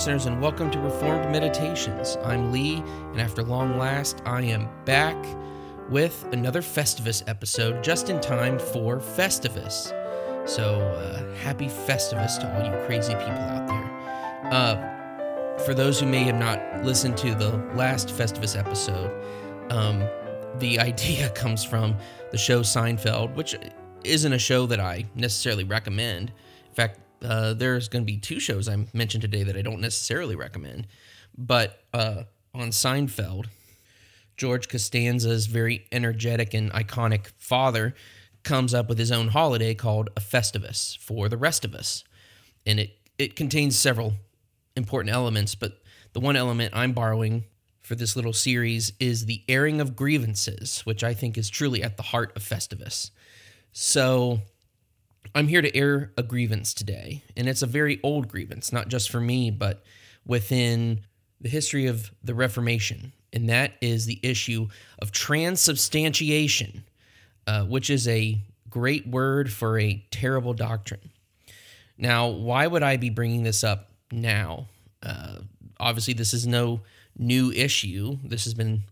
Listeners, and welcome to Reformed Meditations. I'm Lee, and after long last, I am back with another Festivus episode just in time for Festivus. So, uh, happy Festivus to all you crazy people out there. Uh, for those who may have not listened to the last Festivus episode, um, the idea comes from the show Seinfeld, which isn't a show that I necessarily recommend. In fact, uh, there's going to be two shows I mentioned today that I don't necessarily recommend. But uh, on Seinfeld, George Costanza's very energetic and iconic father comes up with his own holiday called a Festivus for the rest of us. And it, it contains several important elements, but the one element I'm borrowing for this little series is the airing of grievances, which I think is truly at the heart of Festivus. So I'm here to air a grievance today, and it's a very old grievance, not just for me, but within the history of the Reformation, and that is the issue of transubstantiation, uh, which is a great word for a terrible doctrine. Now, why would I be bringing this up now? Uh, obviously, this is no new issue. This has been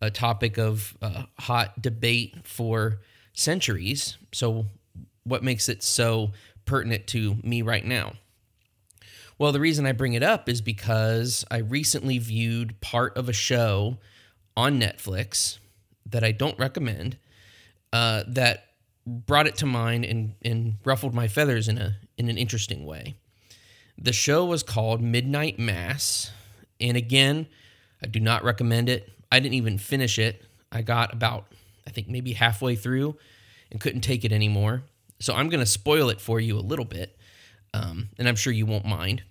a topic of uh, hot debate for centuries. So, what makes it so pertinent to me right now? Well, the reason I bring it up is because I recently viewed part of a show on Netflix that I don't recommend uh, that brought it to mind and, and ruffled my feathers in a in an interesting way. The show was called Midnight Mass, and again, I do not recommend it. I didn't even finish it. I got about I think maybe halfway through and couldn't take it anymore. So I'm going to spoil it for you a little bit, um, and I'm sure you won't mind.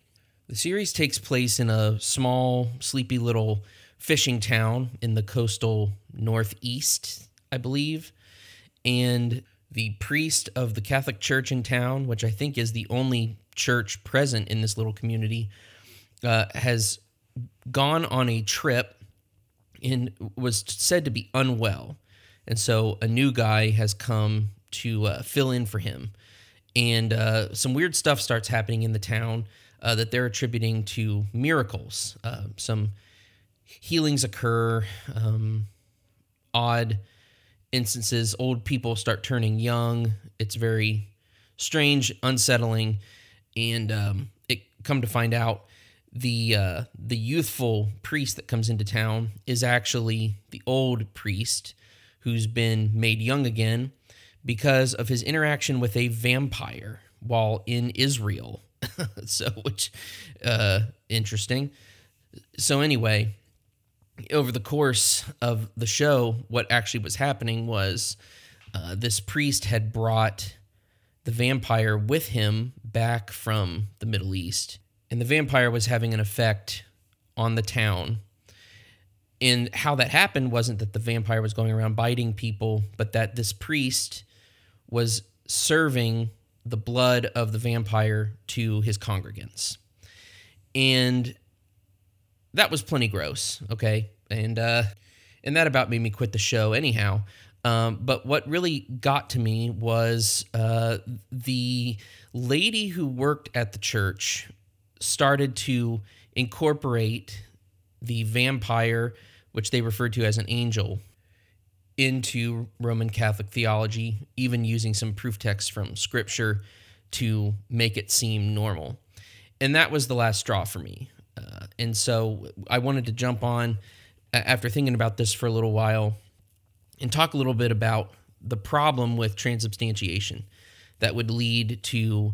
The series takes place in a small, sleepy little fishing town in the coastal northeast, I believe. And the priest of the Catholic Church in town, which I think is the only church present in this little community, uh, has gone on a trip and was said to be unwell. And so a new guy has come to uh, fill in for him. And uh, some weird stuff starts happening in the town uh, that they're attributing to miracles. Uh, some healings occur, um, odd instances. Old people start turning young. It's very strange, unsettling, and um, it come to find out the uh, the youthful priest that comes into town is actually the old priest who's been made young again because of his interaction with a vampire while in Israel. so, which uh, interesting. So, anyway, over the course of the show, what actually was happening was uh, this priest had brought the vampire with him back from the Middle East, and the vampire was having an effect on the town. And how that happened wasn't that the vampire was going around biting people, but that this priest was serving the blood of the vampire to his congregants. And that was plenty gross, okay? And uh and that about made me quit the show anyhow. Um, but what really got to me was uh, the lady who worked at the church started to incorporate the vampire, which they referred to as an angel, into Roman Catholic theology, even using some proof texts from scripture to make it seem normal. And that was the last straw for me. Uh, and so I wanted to jump on after thinking about this for a little while and talk a little bit about the problem with transubstantiation that would lead to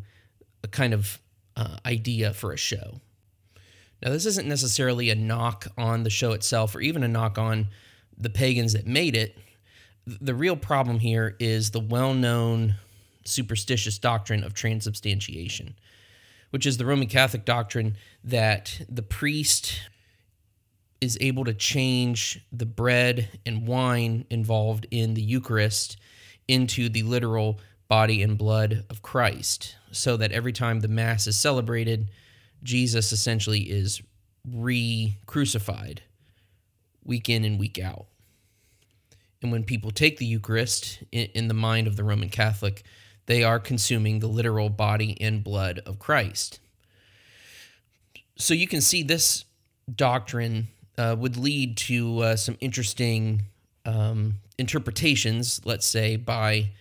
a kind of uh, idea for a show. Now, this isn't necessarily a knock on the show itself or even a knock on the pagans that made it, the real problem here is the well known superstitious doctrine of transubstantiation, which is the Roman Catholic doctrine that the priest is able to change the bread and wine involved in the Eucharist into the literal body and blood of Christ, so that every time the Mass is celebrated, Jesus essentially is re crucified week in and week out. And when people take the Eucharist in, in, the mind of the Roman Catholic, they are consuming the literal body and blood of Christ. So you can see this doctrine uh, would lead to uh, some interesting um, interpretations, let's say, by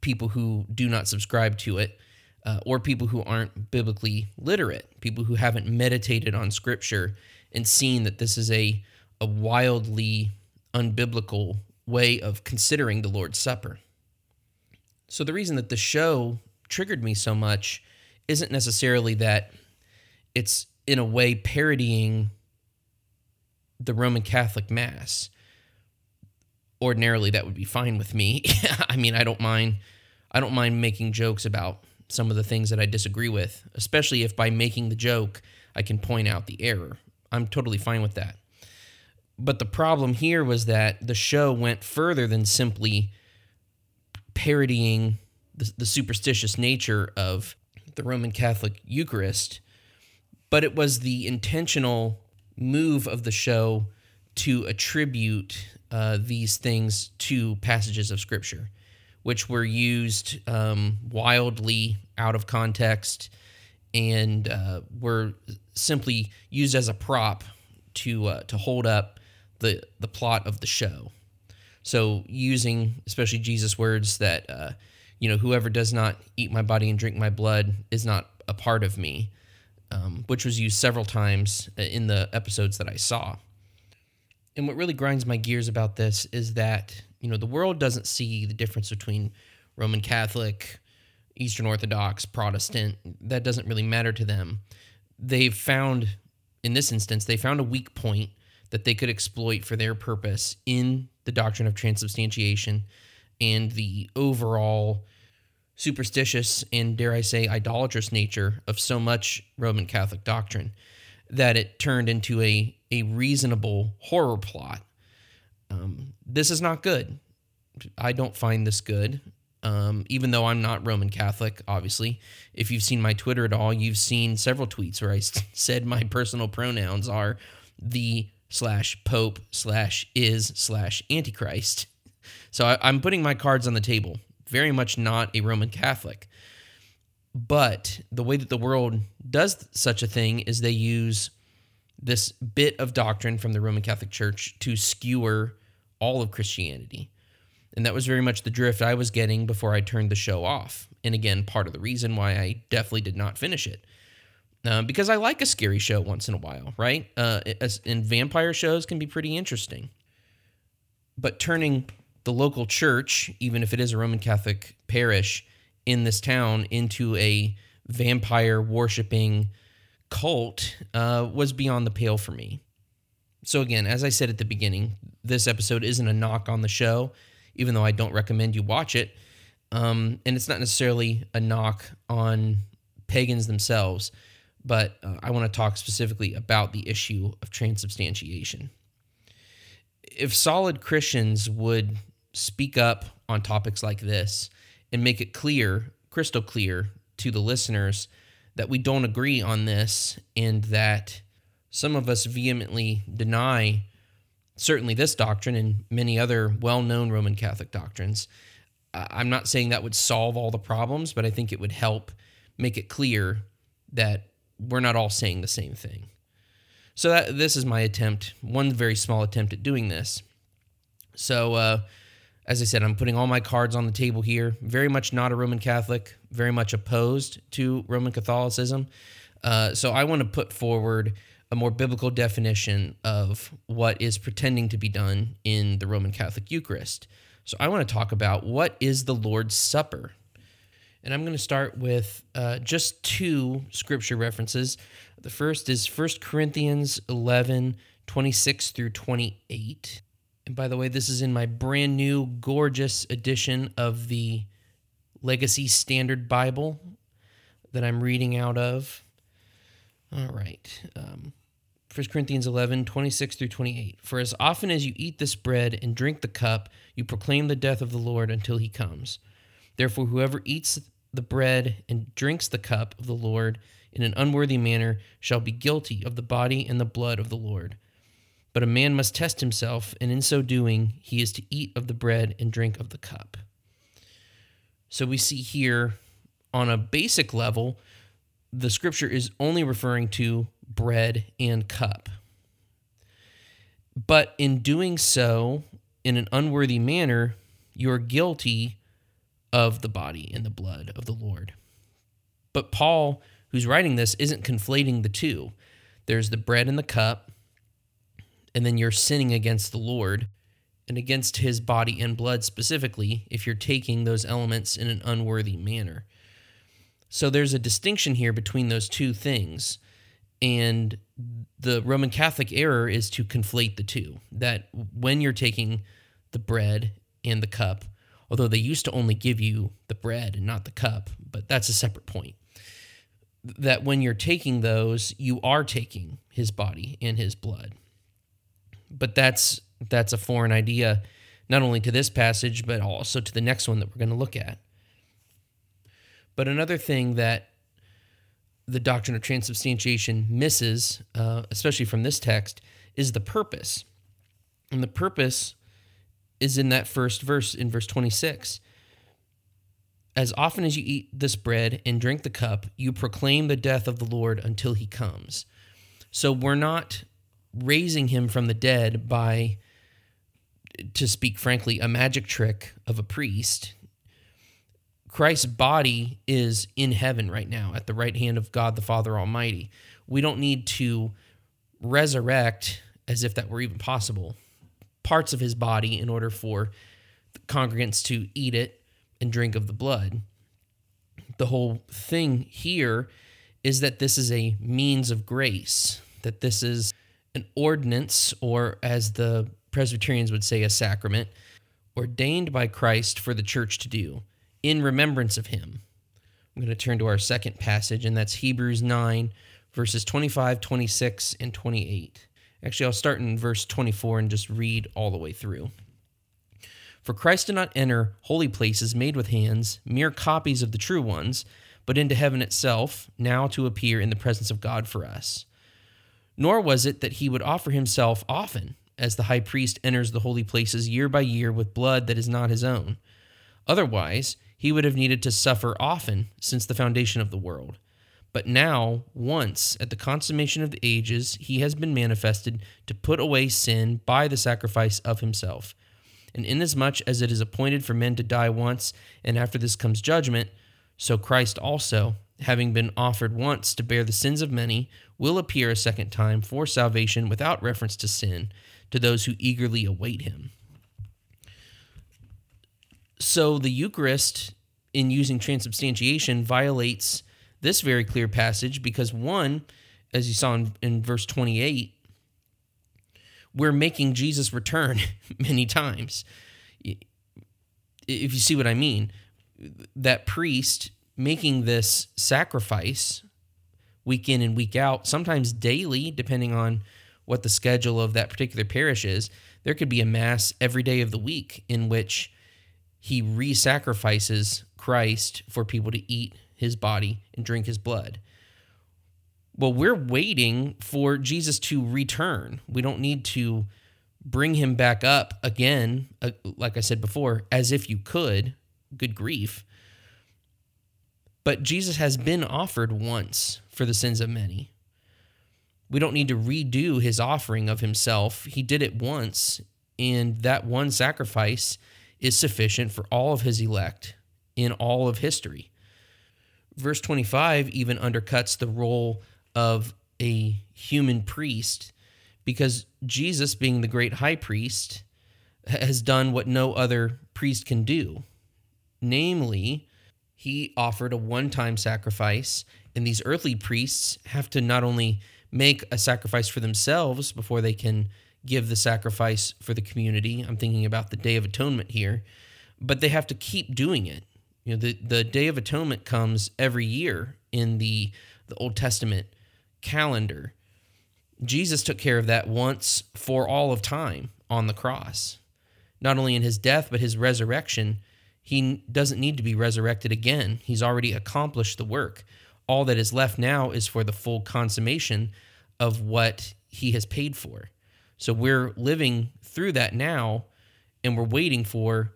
people who do not subscribe to it, uh, or people who aren't biblically literate, people who haven't meditated on scripture and seen that this is a, a wildly unbiblical way of considering the Lord's Supper. So, the reason that the show triggered me so much isn't necessarily that it's in a way parodying the Roman Catholic Mass. Ordinarily, that would be fine with me. I mean, I don't mind. I don't mind making jokes about some of the things that I disagree with, especially if by making the joke I can point out the error. I'm totally fine with that. But the problem here was that the show went further than simply parodying the, the superstitious nature of the Roman Catholic Eucharist, but it was the intentional move of the show to attribute uh, these things to passages of Scripture, which were used um, wildly out of context and uh, were simply used as a prop to uh, to hold up the the plot of the show. So using especially Jesus' words that uh, you know whoever does not eat my body and drink my blood is not a part of me um, which was used several times in the episodes that I saw. And what really grinds my gears about this is that, you know, the world doesn't see the difference between Roman Catholic, Eastern Orthodox, Protestant. That doesn't really matter to them. They've found, in this instance, they found a weak point that they could exploit for their purpose in the doctrine of transubstantiation and the overall superstitious and, dare I say, idolatrous nature of so much Roman Catholic doctrine that it turned into a, a reasonable horror plot. Um, this is not good. I don't find this good. Um, even though I'm not Roman Catholic, obviously. If you've seen my Twitter at all, you've seen several tweets where I said my personal pronouns are the slash pope slash is slash antichrist. So I, I'm putting my cards on the table very much not a Roman Catholic. But the way that the world does such a thing is they use this bit of doctrine from the Roman Catholic Church to skewer all of Christianity. And that was very much the drift I was getting before I turned the show off. And again, part of the reason why I definitely did not finish it. Uh, because I like a scary show once in a while, right? Uh, and vampire shows can be pretty interesting. But turning the local church, even if it is a Roman Catholic parish in this town, into a vampire worshiping cult uh, was beyond the pale for me. So, again, as I said at the beginning, this episode isn't a knock on the show, even though I don't recommend you watch it. Um, and it's not necessarily a knock on pagans themselves, but uh, I want to talk specifically about the issue of transubstantiation. If solid Christians would speak up on topics like this and make it clear, crystal clear to the listeners that we don't agree on this and that some of us vehemently deny certainly this doctrine and many other well known Roman Catholic doctrines. I'm not saying that would solve all the problems, but I think it would help make it clear that we're not all saying the same thing. So that this is my attempt, one very small attempt at doing this. So uh, as I said, I'm putting all my cards on the table here. Very much not a Roman Catholic, very much opposed to Roman Catholicism. Uh, so I want to put forward a more biblical definition of what is pretending to be done in the Roman Catholic Eucharist. So I want to talk about what is the Lord's Supper. And I'm going to start with uh, just two scripture references. The first is 1 Corinthians 11, 26 through 28. And by the way, this is in my brand new, gorgeous edition of the Legacy Standard Bible that I'm reading out of. All right. Um, 1 Corinthians 11, 26 through 28. For as often as you eat this bread and drink the cup, you proclaim the death of the Lord until he comes. Therefore, whoever eats the bread and drinks the cup of the Lord in an unworthy manner shall be guilty of the body and the blood of the Lord. But a man must test himself, and in so doing, he is to eat of the bread and drink of the cup. So we see here, on a basic level, the scripture is only referring to bread and cup. But in doing so in an unworthy manner, you're guilty of the body and the blood of the Lord. But Paul, who's writing this, isn't conflating the two. There's the bread and the cup, and then you're sinning against the Lord and against his body and blood specifically if you're taking those elements in an unworthy manner. So there's a distinction here between those two things. And the Roman Catholic error is to conflate the two. That when you're taking the bread and the cup, although they used to only give you the bread and not the cup, but that's a separate point. That when you're taking those, you are taking his body and his blood. But that's that's a foreign idea not only to this passage but also to the next one that we're going to look at. But another thing that the doctrine of transubstantiation misses, uh, especially from this text, is the purpose. And the purpose is in that first verse, in verse 26. As often as you eat this bread and drink the cup, you proclaim the death of the Lord until he comes. So we're not raising him from the dead by, to speak frankly, a magic trick of a priest. Christ's body is in heaven right now at the right hand of God the Father Almighty. We don't need to resurrect, as if that were even possible, parts of his body in order for the congregants to eat it and drink of the blood. The whole thing here is that this is a means of grace, that this is an ordinance, or as the Presbyterians would say, a sacrament, ordained by Christ for the church to do in remembrance of him. I'm going to turn to our second passage, and that's Hebrews 9, verses 25, 26, and 28. Actually, I'll start in verse 24 and just read all the way through. For Christ did not enter holy places made with hands, mere copies of the true ones, but into heaven itself, now to appear in the presence of God for us. Nor was it that he would offer himself often, as the high priest enters the holy places year by year with blood that is not his own. Otherwise, he would have needed to suffer often since the foundation of the world. But now, once at the consummation of the ages, he has been manifested to put away sin by the sacrifice of himself. And inasmuch as it is appointed for men to die once, and after this comes judgment, so Christ also, having been offered once to bear the sins of many, will appear a second time for salvation without reference to sin to those who eagerly await him. So the Eucharist, in using transubstantiation, violates this very clear passage because, one, as you saw in, in verse 28, we're making Jesus return many times. If you see what I mean, that priest making this sacrifice week in and week out, sometimes daily, depending on what the schedule of that particular parish is, there could be a mass every day of the week in which he re sacrifices Christ for people to eat his body and drink his blood. Well, we're waiting for Jesus to return. We don't need to bring him back up again, uh, like I said before, as if you could. Good grief. But Jesus has been offered once for the sins of many. We don't need to redo his offering of himself. He did it once, and that one sacrifice is sufficient for all of his elect in all of history. Verse 25 even undercuts the role of a human priest because Jesus, being the great high priest, has done what no other priest can do. Namely, he offered a one time sacrifice, and these earthly priests have to not only make a sacrifice for themselves before they can give the sacrifice for the community. I'm thinking about the Day of Atonement here, but they have to keep doing it. You know, the, the Day of Atonement comes every year in the, the Old Testament calendar. Jesus took care of that once for all of time on the cross. Not only in his death, but his resurrection he doesn't need to be resurrected again. He's already accomplished the work. All that is left now is for the full consummation of what he has paid for. So we're living through that now and we're waiting for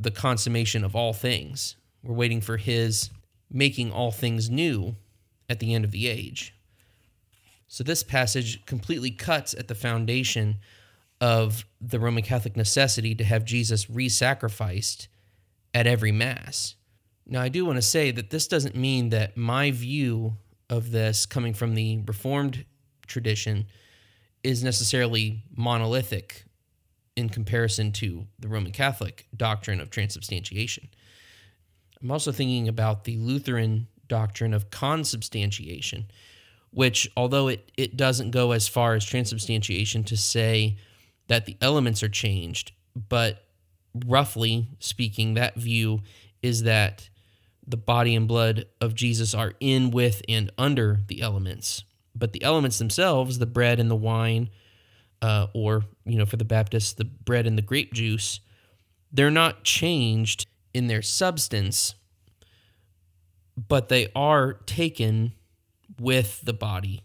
the consummation of all things. We're waiting for his making all things new at the end of the age. So this passage completely cuts at the foundation of the Roman Catholic necessity to have Jesus re sacrificed at every Mass. Now, I do want to say that this doesn't mean that my view of this, coming from the Reformed tradition, is necessarily monolithic in comparison to the Roman Catholic doctrine of transubstantiation. I'm also thinking about the Lutheran doctrine of consubstantiation, which, although it, it doesn't go as far as transubstantiation to say that the elements are changed, but roughly speaking, that view is that the body and blood of Jesus are in, with, and under the elements. But the elements themselves, the bread and the wine, uh, or, you know, for the Baptists, the bread and the grape juice, they're not changed in their substance, but they are taken with the body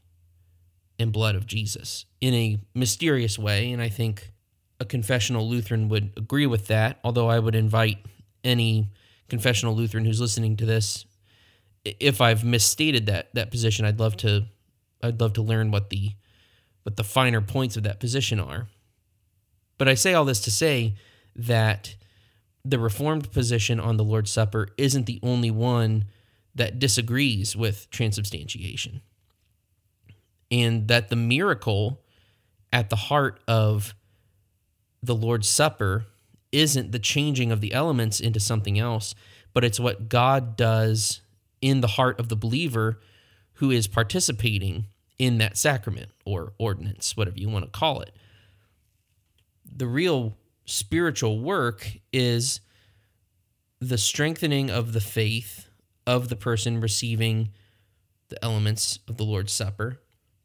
and blood of Jesus in a mysterious way. And I think a confessional Lutheran would agree with that, although I would invite any confessional Lutheran who's listening to this if I've misstated that that position I'd love to I'd love to learn what the what the finer points of that position are. But I say all this to say that the reformed position on the Lord's Supper isn't the only one that disagrees with transubstantiation. And that the miracle at the heart of the Lord's Supper isn't the changing of the elements into something else, but it's what God does in the heart of the believer who is participating in that sacrament or ordinance, whatever you want to call it. The real spiritual work is the strengthening of the faith of the person receiving the elements of the Lord's Supper,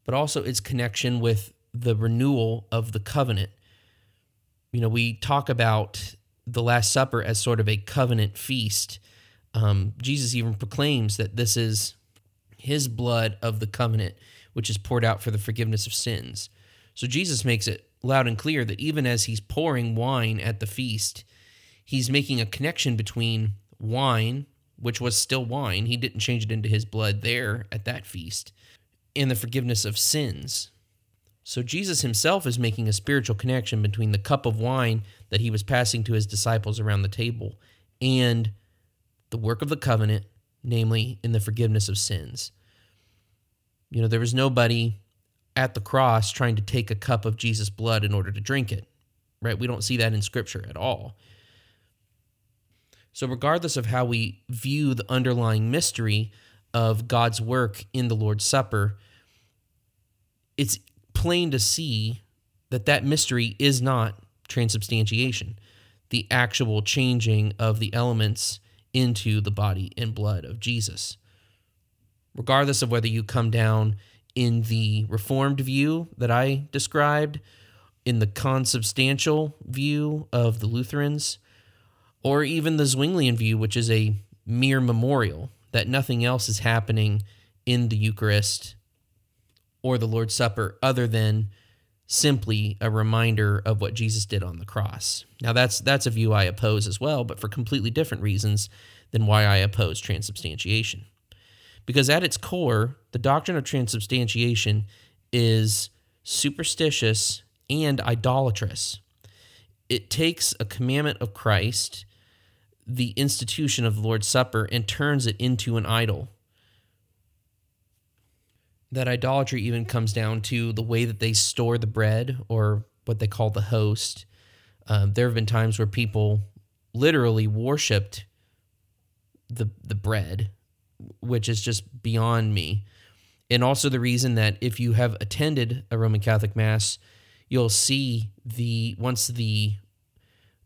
but also its connection with the renewal of the covenant. You know, we talk about the Last Supper as sort of a covenant feast. Um, Jesus even proclaims that this is his blood of the covenant, which is poured out for the forgiveness of sins. So Jesus makes it loud and clear that even as he's pouring wine at the feast, he's making a connection between wine, which was still wine, he didn't change it into his blood there at that feast, and the forgiveness of sins. So Jesus himself is making a spiritual connection between the cup of wine that he was passing to his disciples around the table and the work of the covenant, namely in the forgiveness of sins. You know, there was nobody at the cross trying to take a cup of Jesus' blood in order to drink it, right? We don't see that in scripture at all. So, regardless of how we view the underlying mystery of God's work in the Lord's Supper, it's plain to see that that mystery is not transubstantiation, the actual changing of the elements into the body and blood of Jesus. Regardless of whether you come down in the Reformed view that I described, in the consubstantial view of the Lutherans, or even the Zwinglian view, which is a mere memorial, that nothing else is happening in the Eucharist or the Lord's Supper other than simply a reminder of what Jesus did on the cross. Now that's that's a view I oppose as well, but for completely different reasons than why I oppose transubstantiation. Because at its core, the doctrine of transubstantiation is superstitious and idolatrous. It takes a commandment of Christ the institution of the Lord's Supper and turns it into an idol. That idolatry even comes down to the way that they store the bread or what they call the host. Uh, there have been times where people literally worshiped the the bread, which is just beyond me. And also the reason that if you have attended a Roman Catholic Mass, you'll see the once the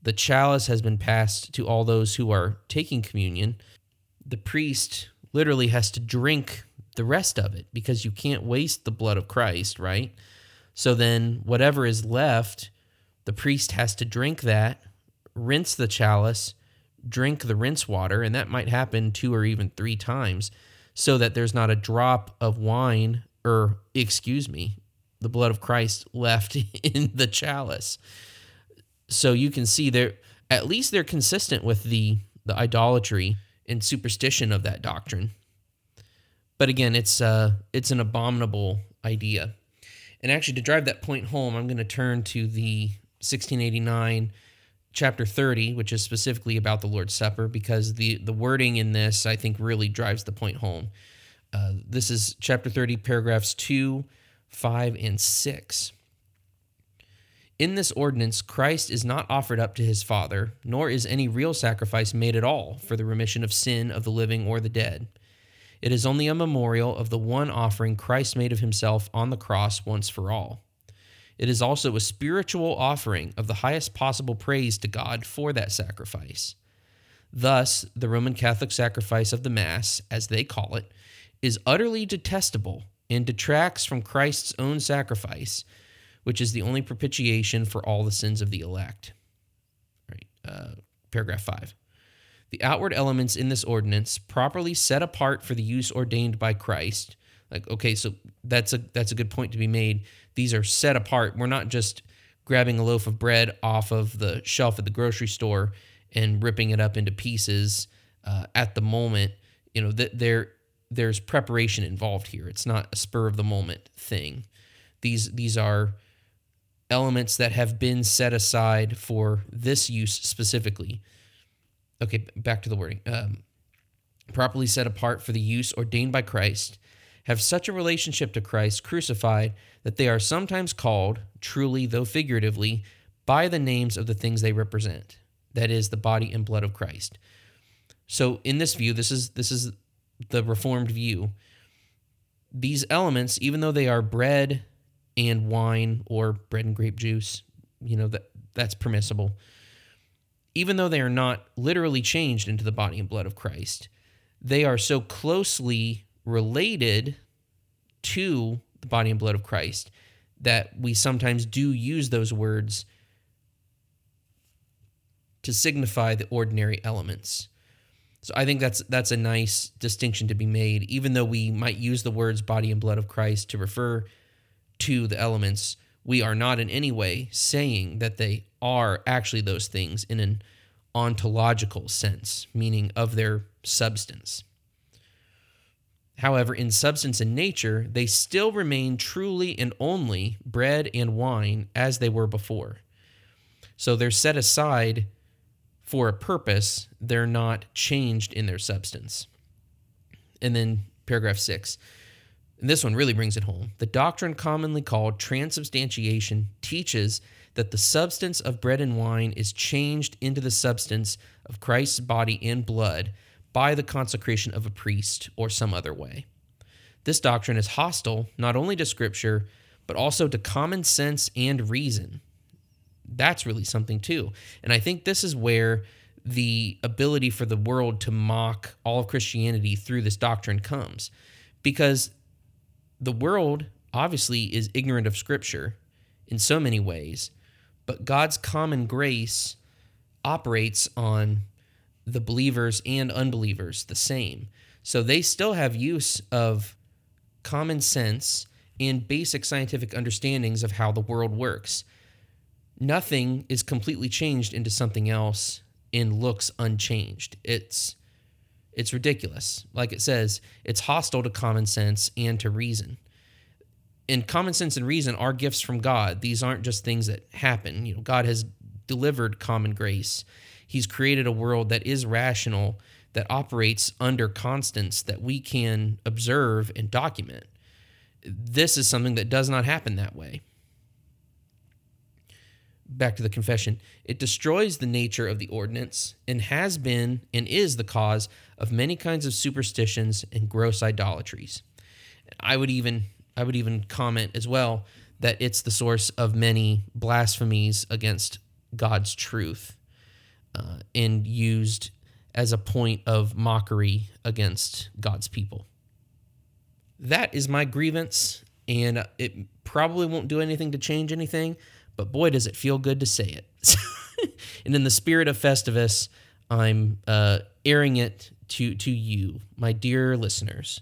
the chalice has been passed to all those who are taking communion. The priest literally has to drink the rest of it because you can't waste the blood of Christ, right? So then, whatever is left, the priest has to drink that, rinse the chalice, drink the rinse water, and that might happen two or even three times so that there's not a drop of wine or, excuse me, the blood of Christ left in the chalice so you can see they're at least they're consistent with the the idolatry and superstition of that doctrine. But again, it's uh it's an abominable idea. And actually, to drive that point home, I'm going to turn to the 1689 chapter 30, which is specifically about the Lord's Supper, because the, the wording in this, I think, really drives the point home. Uh, this is chapter 30, paragraphs 2, 5, and 6. In this ordinance, Christ is not offered up to his Father, nor is any real sacrifice made at all for the remission of sin of the living or the dead. It is only a memorial of the one offering Christ made of himself on the cross once for all. It is also a spiritual offering of the highest possible praise to God for that sacrifice. Thus, the Roman Catholic sacrifice of the Mass, as they call it, is utterly detestable and detracts from Christ's own sacrifice, which is the only propitiation for all the sins of the elect. Uh, paragraph 5. The outward elements in this ordinance, properly set apart for the use ordained by Christ, like okay, so that's a that's a good point to be made. These are set apart. We're not just grabbing a loaf of bread off of the shelf at the grocery store and ripping it up into pieces uh, at the moment. You know that there there's preparation involved here. It's not a spur of the moment thing. These these are elements that have been set aside for this use specifically okay, back to the wording. Um, properly set apart for the use ordained by Christ, have such a relationship to Christ crucified that they are sometimes called, truly though figuratively, by the names of the things they represent. That is the body and blood of Christ. So in this view, this is this is the reformed view. These elements, even though they are bread and wine or bread and grape juice, you know that that's permissible even though they are not literally changed into the body and blood of Christ, they are so closely related to the body and blood of Christ that we sometimes do use those words to signify the ordinary elements. So I think that's that's a nice distinction to be made even though we might use the words body and blood of Christ to refer to the elements we are not in any way saying that they are actually those things in an ontological sense, meaning of their substance. However, in substance and nature, they still remain truly and only bread and wine as they were before. So they're set aside for a purpose, they're not changed in their substance. And then paragraph six and this one really brings it home. The doctrine commonly called transubstantiation teaches that the substance of bread and wine is changed into the substance of Christ's body and blood by the consecration of a priest or some other way. This doctrine is hostile not only to Scripture, but also to common sense and reason. That's really something, too. And I think this is where the ability for the world to mock all of Christianity through this doctrine comes. Because the world obviously is ignorant of Scripture in so many ways, but God's common grace operates on the believers and unbelievers the same. So they still have use of common sense and basic scientific understandings of how the world works. Nothing is completely changed into something else and looks unchanged. It's it's ridiculous. Like it says, it's hostile to common sense and to reason. And common sense and reason are gifts from God. These aren't just things that happen. You know, God has delivered common grace. He's created a world that is rational, that operates under constants that we can observe and document. This is something that does not happen that way back to the confession, it destroys the nature of the ordinance and has been and is the cause of many kinds of superstitions and gross idolatries. I would even I would even comment as well that it's the source of many blasphemies against God's truth uh, and used as a point of mockery against God's people. That is my grievance, and it probably won't do anything to change anything, but boy, does it feel good to say it. and in the spirit of Festivus, I'm uh, airing it to to you, my dear listeners.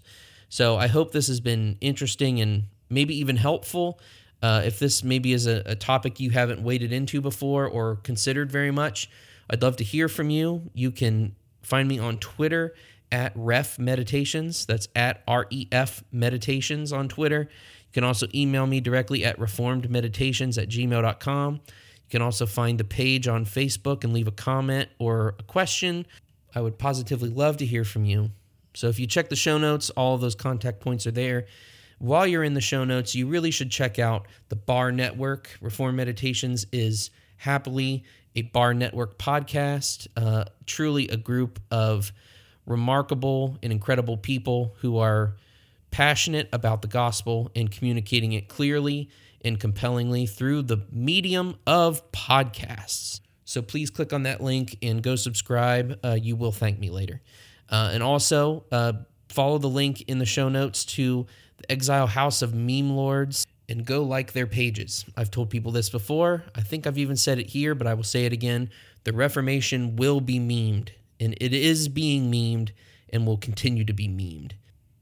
So I hope this has been interesting and maybe even helpful. Uh, if this maybe is a, a topic you haven't waded into before or considered very much, I'd love to hear from you. You can find me on Twitter at Ref Meditations. That's at R E F Meditations on Twitter. You can also email me directly at reformedmeditations at gmail.com. You can also find the page on Facebook and leave a comment or a question. I would positively love to hear from you. So if you check the show notes, all those contact points are there. While you're in the show notes, you really should check out the Bar Network. Reformed Meditations is happily a Bar Network podcast, uh, truly a group of remarkable and incredible people who are passionate about the gospel and communicating it clearly and compellingly through the medium of podcasts. So please click on that link and go subscribe. Uh, you will thank me later. Uh, and also uh, follow the link in the show notes to the Exile House of Meme Lords and go like their pages. I've told people this before. I think I've even said it here, but I will say it again. The Reformation will be memed, and it is being memed and will continue to be memed.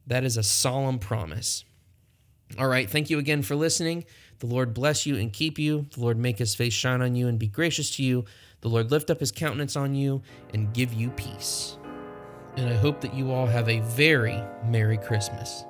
That is a solemn promise. All right. Thank you again for listening. The Lord bless you and keep you. The Lord make his face shine on you and be gracious to you. The Lord lift up his countenance on you and give you peace. And I hope that you all have a very Merry Christmas.